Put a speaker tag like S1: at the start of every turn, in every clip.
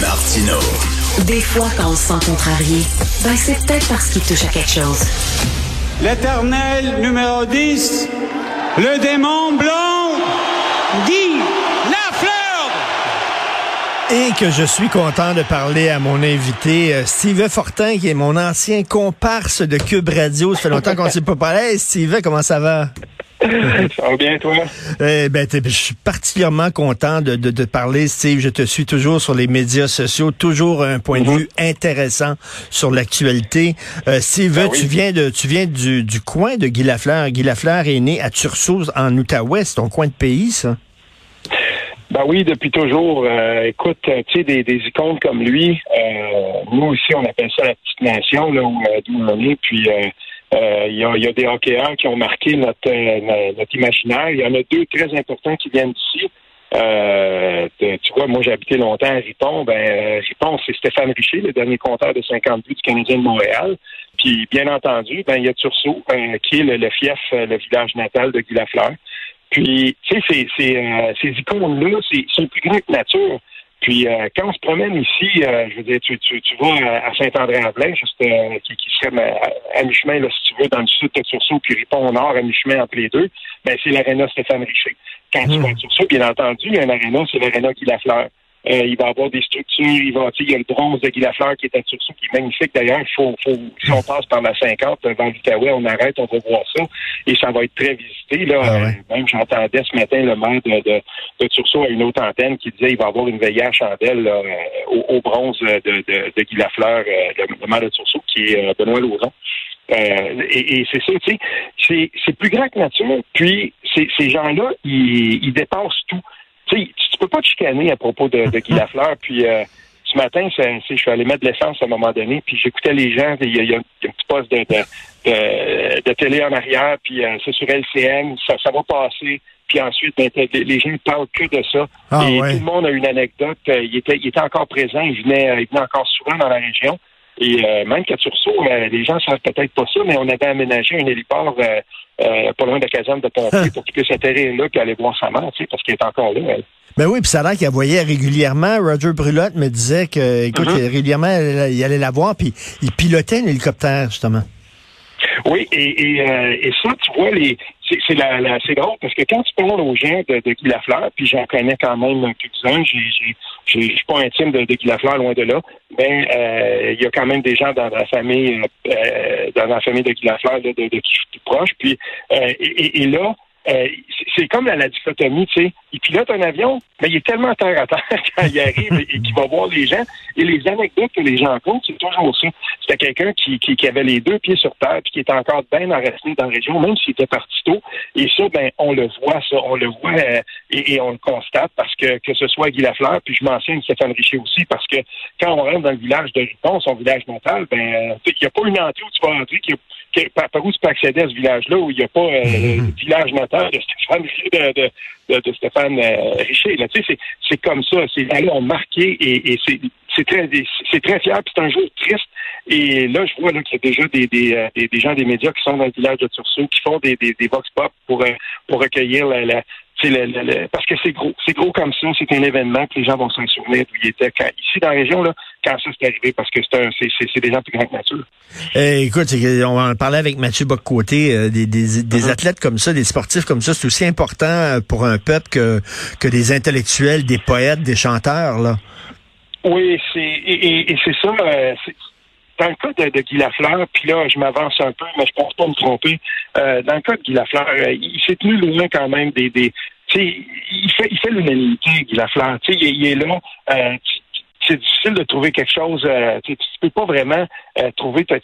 S1: Martino.
S2: Des fois, quand on se sent contrarié, ben c'est peut-être parce qu'il touche à quelque chose.
S3: L'éternel numéro 10, le démon blanc, Guy Lafleur.
S4: Et que je suis content de parler à mon invité, euh, Steve Fortin, qui est mon ancien comparse de Cube Radio. Ça fait longtemps qu'on ne s'est pas parlé. Hey, Steve, comment ça va?
S5: Ça va bien, toi?
S4: Eh ben, je suis particulièrement content de, de, de, parler, Steve. Je te suis toujours sur les médias sociaux, toujours un point de
S5: Mhm.
S4: vue intéressant sur l'actualité. Euh, Steve,
S5: Ben oui.
S4: tu viens de tu viens du, du coin de Guy Lafleur. Guy Lafleur est né à Tursault, en Outaouais. C'est ton coin de pays, ça?
S5: Ben oui, depuis toujours. Euh, écoute, euh, tu sais, des, des icônes comme lui, euh, nous aussi, on appelle ça la petite nation, là, où, euh, d'où on est. Puis, euh, il y, a, des hockeyeurs qui ont marqué notre, euh, no- notre imaginaire. Il y en a deux très importants qui viennent d'ici. Euh, tu vois, moi, j'ai habité longtemps à Ripon. Ben, Ripon, c'est Stéphane Richer, le dernier compteur de 50 buts du Canadien de Montréal. Puis, bien entendu, ben, il y a Tursault, euh, qui est le, fief, le village natal de Guy Lafleur. Puis, tu sais, ces, icônes-là, c'est sont plus grands que nature. Puis, euh, quand on se promène ici, euh, je veux dire, tu, tu, tu vas à Saint-André-en-Plain, juste euh, qui, qui serait à, à mi-chemin, là, si tu veux, dans le sud de Tursault, puis Ripon au nord, à mi-chemin entre les deux, ben, c'est l'aréna Stéphane Richer. Quand tu vas à Tursault, bien entendu, il y a un aréna, c'est l'aréna Guy Lafleur. Euh, il va y avoir des structures, il va, il y a le bronze de Guy Lafleur qui est à Tursault, qui est magnifique d'ailleurs. Il faut, faut, si on passe par la 50 vers l'Outaouais, on arrête, on va voir ça. Et ça va être très visité. Là.
S4: Ah ouais.
S5: Euh, Même j'entendais ce matin le maire de, de, de Tursault à une autre antenne qui disait qu'il va y avoir une veillée à chandelle là, euh, au, au bronze de, de, de Guy Lafleur, euh, le, le maire de Tursault, qui est euh, Benoît Lauzon. Euh, et, et c'est ça, tu sais, c'est, plus grand que nature. Puis ces, ces gens-là, ils, ils dépassent tout. Tu sais, tu, tu peux pas te chicaner à propos de, de Guy Lafleur. Puis euh, ce matin, je suis allé mettre de l'essence à un moment donné, puis j'écoutais les gens. Il y a, y un il y a un petit poste de, de, de, de télé en arrière, puis euh, c'est sur LCN, ça, ça va passer. Puis ensuite, ben, les gens ne parlent que de ça.
S4: Ah
S5: et
S4: ouais.
S5: tout le monde a une anecdote. Euh, il, était, il était encore présent, il venait, euh, il venait encore souvent dans la région. Et euh, même qu'à Tursault, euh, les gens ne savent peut-être pas ça, mais on avait aménagé un héliport euh, pas loin de la caserne de pompiers pour qu'il puisse atterrir là puis aller voir sa mère, tu sais, parce qu'il est encore là. elle.
S4: Ben oui, puis ça a l'air qu'il la voyait régulièrement. Roger Brulotte me disait que, écoute,
S5: Mhm.
S4: régulièrement, il allait la voir, puis il pilotait un hélicoptère, justement.
S5: Oui, et, et, euh, et ça, tu vois, les, c'est, la, la- c'est drôle parce que quand tu parles aux gens de, de Guy Lafleur, puis j'en connais quand même quelques-uns, je suis pas intime de, de Guy Lafleur, loin de là, mais euh, il y a quand même des gens dans la famille, euh, dans la famille de Guy Lafleur, de, de, de qui je suis plus proche, puis euh, et- et là, euh, c'est- comme la, la dichotomie, tu sais. Il pilote un avion, mais il est tellement terre à terre quand il arrive et, qu'il va voir les gens. Et les anecdotes que les gens comptent, c'est toujours ça. C'était quelqu'un qui, qui, qui avait les deux pieds sur terre puis qui était encore bien enraciné dans la région, même s'il était parti tôt. Et ça, ben, on le voit, ça. On le voit euh, et, et on le constate parce que que ce soit Guy Lafleur, puis je mentionne Stéphane Richer aussi, parce que quand on rentre dans le village de Ripon, son village natal, ben, il n'y a pas une entrée où tu vas entrer qui que- par, par où tu peux accéder à ce village-là où il n'y a pas euh, le village natal de Stéphane de, de, de- de Stéphane euh, Richer. Là. Tu sais, c'est, c'est comme ça. C'est là ont marqué et, et c'est, c'est très c'est très fier. C'est un jour triste. Et là, je vois là, qu'il y a déjà des, des, euh, des, des gens des médias qui sont dans le village de Tursault, qui font des, des, des vox pop pour, euh, pour recueillir la, le- le- le- parce que c'est gros, c'est gros comme ça, c'est un événement que les gens vont s'en souvenir d'où il était quand, ici dans la région là, quand ça s'est arrivé, parce que c'est un, c'est, des gens plus grands que nature.
S4: Eh, écoute, on en parlait avec Mathieu Boccoté, euh, des, des, des
S5: Mhm.
S4: athlètes comme ça, des sportifs comme ça, c'est aussi important euh, pour un peuple que, que des intellectuels, des poètes, des chanteurs, là.
S5: Oui, c'est et, et- et c'est ça. euh, dans le cas de, de Guy Lafleur, puis là, je m'avance un peu, mais je pense pas me tromper. euh, dans le cas de Guy Lafleur, euh, il s'est tenu loin quand même des. des tu sais, il fait, il fait l'unanimité, Guy Lafleur. Tu sais, il, est- il est là. euh, c'est difficile de trouver quelque chose. euh, tu, tu peux pas vraiment euh, trouver. tu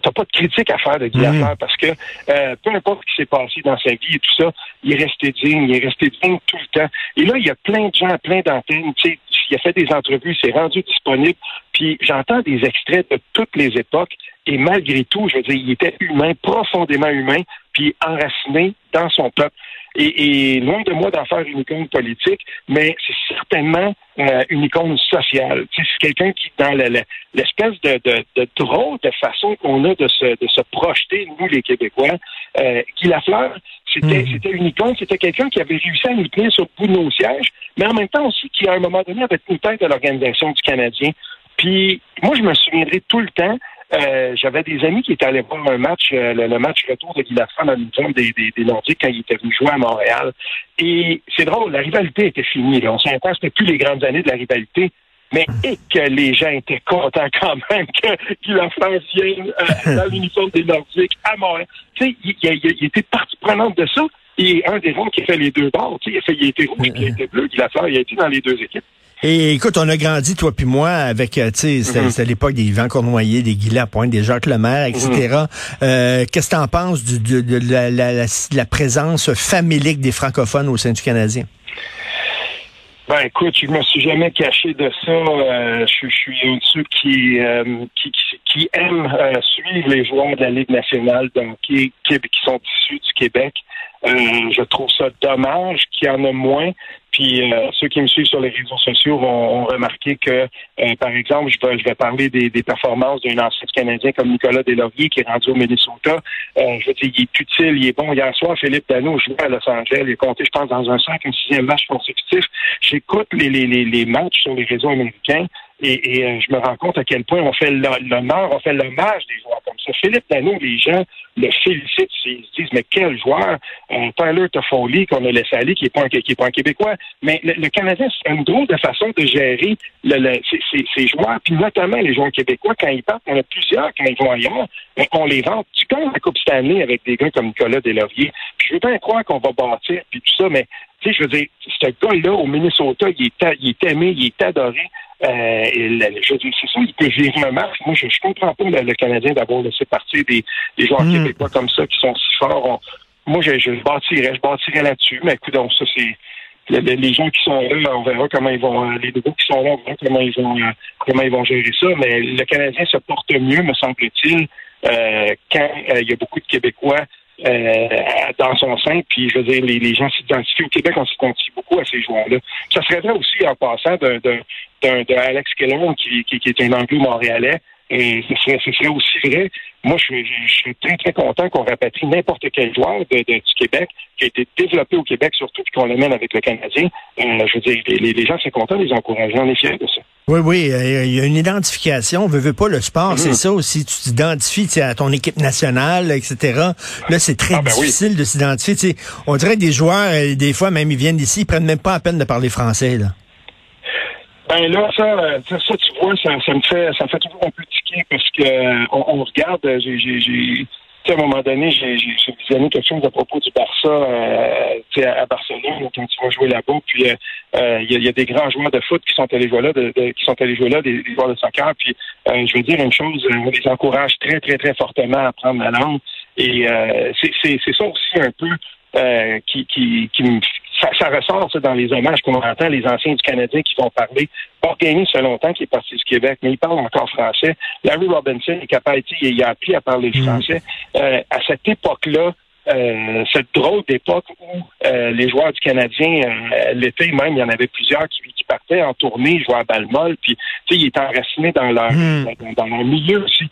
S5: t'as pas de critique à faire de Guy
S4: Mhm.
S5: Lafleur parce que euh, peu importe ce qui s'est passé dans sa vie et tout ça, il est resté digne, il est resté digne tout le temps. Et là, il y a plein de gens, plein d'antennes. Il a fait des entrevues, s'est rendu disponible. Puis j'entends des extraits de toutes les époques. Et malgré tout, je veux dire, il était humain, profondément humain, puis enraciné dans son peuple. Et, loin de moi d'en faire une icône politique, mais c'est certainement euh, une icône sociale. C'est quelqu'un qui, dans le- le- l'espèce de, de, drôle de façon qu'on a de se, projeter, nous les Québécois, euh, Guy Lafleur, C'était, c'était une icône, c'était quelqu'un qui avait réussi à nous tenir sur le bout de nos sièges, mais en même temps aussi qui, à un moment donné, avait tenu tête à l'organisation du Canadien. Puis moi, je me souviendrai tout le temps, euh, j'avais des amis qui étaient allés voir un match, euh, le, match retour de Guy Lafrance à l'uniforme des, des, des Nordiques quand il était venu jouer à Montréal. Et c'est drôle, la rivalité était finie. Là. On s'entend, c'était plus les grandes années de la rivalité. Mais et que les gens étaient contents quand même que Guy Lafrance vienne euh, dans l'uniforme des Nordiques à Montréal. Tu sais, il, il, il, était partie prenante de ça. Et un des ronds qui a fait les deux bords, tu sais, il, a fait, il a été rouge, il a été bleu, Guy Lafleur, il a été dans les deux équipes.
S4: Et écoute, on a grandi, toi puis moi, avec, euh, tu sais, mm-hmm. c'était l'époque des Yvan Cournoyer, des Guy Lapointe, des Jacques Lemaire, etc. Mm-hmm. euh, Qu'est-ce que tu en penses de, de, de la, la, la, la, présence familique des francophones au sein du Canadien?
S5: Ben écoute, je me suis jamais caché de ça. Euh, je, suis un de ceux qui, euh, qui, qui, qui aiment euh, suivre les joueurs de la Ligue nationale donc qui, qui sont issus du Québec. je trouve ça dommage qu'il y en a moins. Puis euh, ceux qui me suivent sur les réseaux sociaux vont, remarquer que, euh, par exemple, je vais, je vais parler des, des performances d'un ancien Canadien comme Nicolas Deslauriers qui est rendu au Minnesota. Euh, je veux dire, il est utile, il est bon. Hier soir, Philippe Dano jouait à Los Angeles. Il est compté, je pense, dans un 5, un sixième match consécutif. J'écoute les, les, les, les matchs sur les réseaux américains. Et, euh, je me rends compte à quel point on fait l'honneur, on fait l'hommage des joueurs comme ça. Philippe Dano, les gens le félicitent, ils se disent, mais quel joueur, euh, Tyler Toffoli, qu'on a laissé aller, qui n'est pas, un, Québécois. Mais le, Canadien, c'est une drôle de façon de gérer le, le, ces, joueurs, puis notamment les joueurs québécois, quand ils partent, on a plusieurs quand ils vont ailleurs, on les vend. Tu gagnes la Coupe Stanley avec des gars comme Nicolas Delaurier. Puis je veux bien croire qu'on va bâtir, puis tout ça, mais tu sais, je veux dire, ce gars-là, au Minnesota, il est aimé, il est adoré. Euh, je dire, c'est ça, il peut gérer un match. Moi, je, je comprends pas le, Canadien d'avoir laissé partir des, des joueurs hmm. québécois comme ça qui sont si forts. moi, je, je bâtirais, je bâtirais là-dessus. Mais écoute, donc, ça, c'est les gens qui sont là, on verra comment ils vont, euh, les nouveaux qui sont là, on verra comment ils vont, euh, comment ils vont gérer ça. Mais le Canadien se porte mieux, me semble-t-il, euh, quand il y a beaucoup de Québécois euh, dans son sein. Puis, je veux dire, les, gens s'identifient. Au Québec, on s'identifie beaucoup à ces joueurs-là. Ça serait vrai aussi, en passant, d'un, Alex Kellogg, qui, qui, qui est un anglo-montréalais. Et ce serait, ce serait aussi vrai. Moi, je, je, suis très, très content qu'on rapatrie n'importe quel joueur de, de, du Québec qui a été développé au Québec, surtout, puis qu'on l'amène avec le Canadien. Euh, je veux dire, les, gens sont contents, les encourager. On est fiers de ça.
S4: Oui, oui, euh, il y a une identification. On veut, veut pas le sport, c'est mm. ça aussi. Tu t'identifies à ton équipe nationale, etc. Là, c'est très ah, ben difficile de s'identifier. On dirait que des joueurs, euh, des fois, même ils viennent d'ici, ils prennent même pas la peine de parler français. Là.
S5: Ben là, ça, ça, tu vois, ça, ça, me fait ça me fait toujours un peu tiquer parce que on, on regarde, j'ai, à un moment donné, j'ai visionné quelque chose à propos du Barça euh, à Barcelone, quand tu vas jouer là-bas. Puis euh, euh, il y, a des grands joueurs de foot qui sont allés jouer là, qui sont jouer là, des, joueurs de soccer. Puis je veux dire une chose, on les encourage très, très, très fortement à apprendre la langue. Et c'est ça aussi un peu qui, qui, qui me ça, ça, ressort ça, dans les hommages qu'on entend, les anciens du Canadien qui vont parler. Organise ça longtemps qui est parti du Québec, mais il parle encore français. Larry Robinson est capable, il a appris à parler le mm. français. Euh, à cette époque-là, euh, cette drôle d'époque où euh, les joueurs du Canadien, euh, l'été même, il y en avait plusieurs qui, qui partaient en tournée, jouaient à Balmol, puis tu sais, ils étaient enracinés dans leur, mm. dans, dans, leur milieu aussi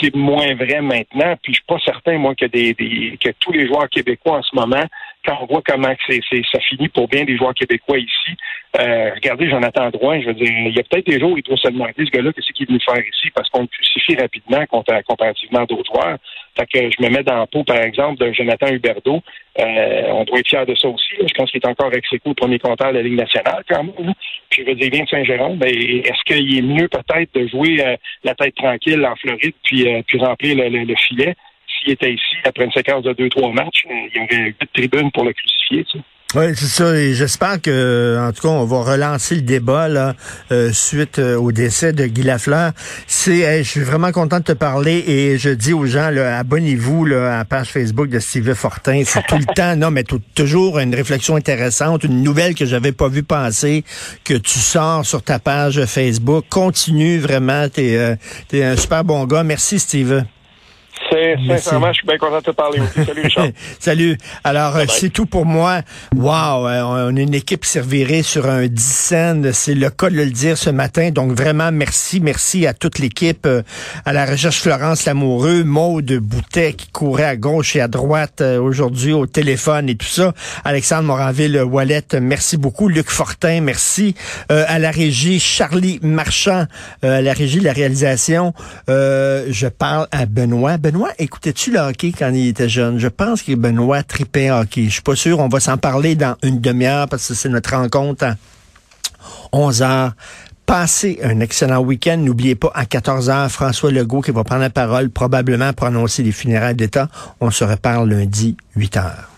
S5: c'est moins vrai maintenant. Puis je suis pas certain, moi, que des, des, que tous les joueurs québécois en ce moment quand on voit comment ça finit pour bien des joueurs québécois ici, euh, regardez Jonathan Drouin, je veux dire, il y a peut-être des jours où il doit se demander, ce gars-là, qu'est-ce qu'il est venu faire ici, parce qu'on le crucifie rapidement comparativement à d'autres joueurs. Fait que je me mets dans le pot, par exemple, d'un Jonathan Huberdeau. Euh, on doit être fier de ça aussi. Je pense qu'il est encore avec ses au premier compteur de la Ligue nationale, quand même. Puis je veux dire, bien Saint-Jérôme, mais est-ce qu'il est mieux peut-être de jouer euh, la tête tranquille en Floride puis, euh, puis remplir le filet? S'il était ici après une séquence de deux, trois matchs, euh, il y aurait huit tribunes pour le crucifier. Tu sais.
S4: Oui, c'est ça. Et j'espère que, en tout cas, on va relancer le débat là, euh, suite euh, au décès de Guy Lafleur. C'est, je suis vraiment content de te parler et je dis aux gens, abonnez-vous à la page Facebook de Steve Fortin. C'est tout le temps, non, mais toujours une réflexion intéressante, une nouvelle que j'avais pas vu passer, que tu sors sur ta page Facebook. Continue vraiment, t'es, es un super bon gars. Merci, Steve.
S5: Sincèrement, je suis bien content de te parler aussi. Salut, Richard.
S4: Salut. Alors, euh, c'est tout pour moi. Wow, euh, on a une équipe servirée sur un 10 scènes. C'est le cas de le dire ce matin. Donc, vraiment, merci. Merci à toute l'équipe. Euh, à la recherche Florence Lamoureux, Maude Boutet qui courait à gauche et à droite aujourd'hui au téléphone et tout ça. Alexandre Moranville-Wallet, merci beaucoup. Luc Fortin, merci. à la régie, Charlie Marchand, à la régie de la réalisation. je parle à Benoît. Benoît, écoutais-tu le hockey quand il était jeune? Je pense que Benoît tripait hockey. Je suis pas sûr. On va s'en parler dans une demi-heure parce que c'est notre rencontre à 11 heures. Passez un excellent week-end. N'oubliez pas, à 14 heures, François Legault qui va prendre la parole, probablement pour annoncer les funérailles d'État. On se reparle lundi, 8 heures.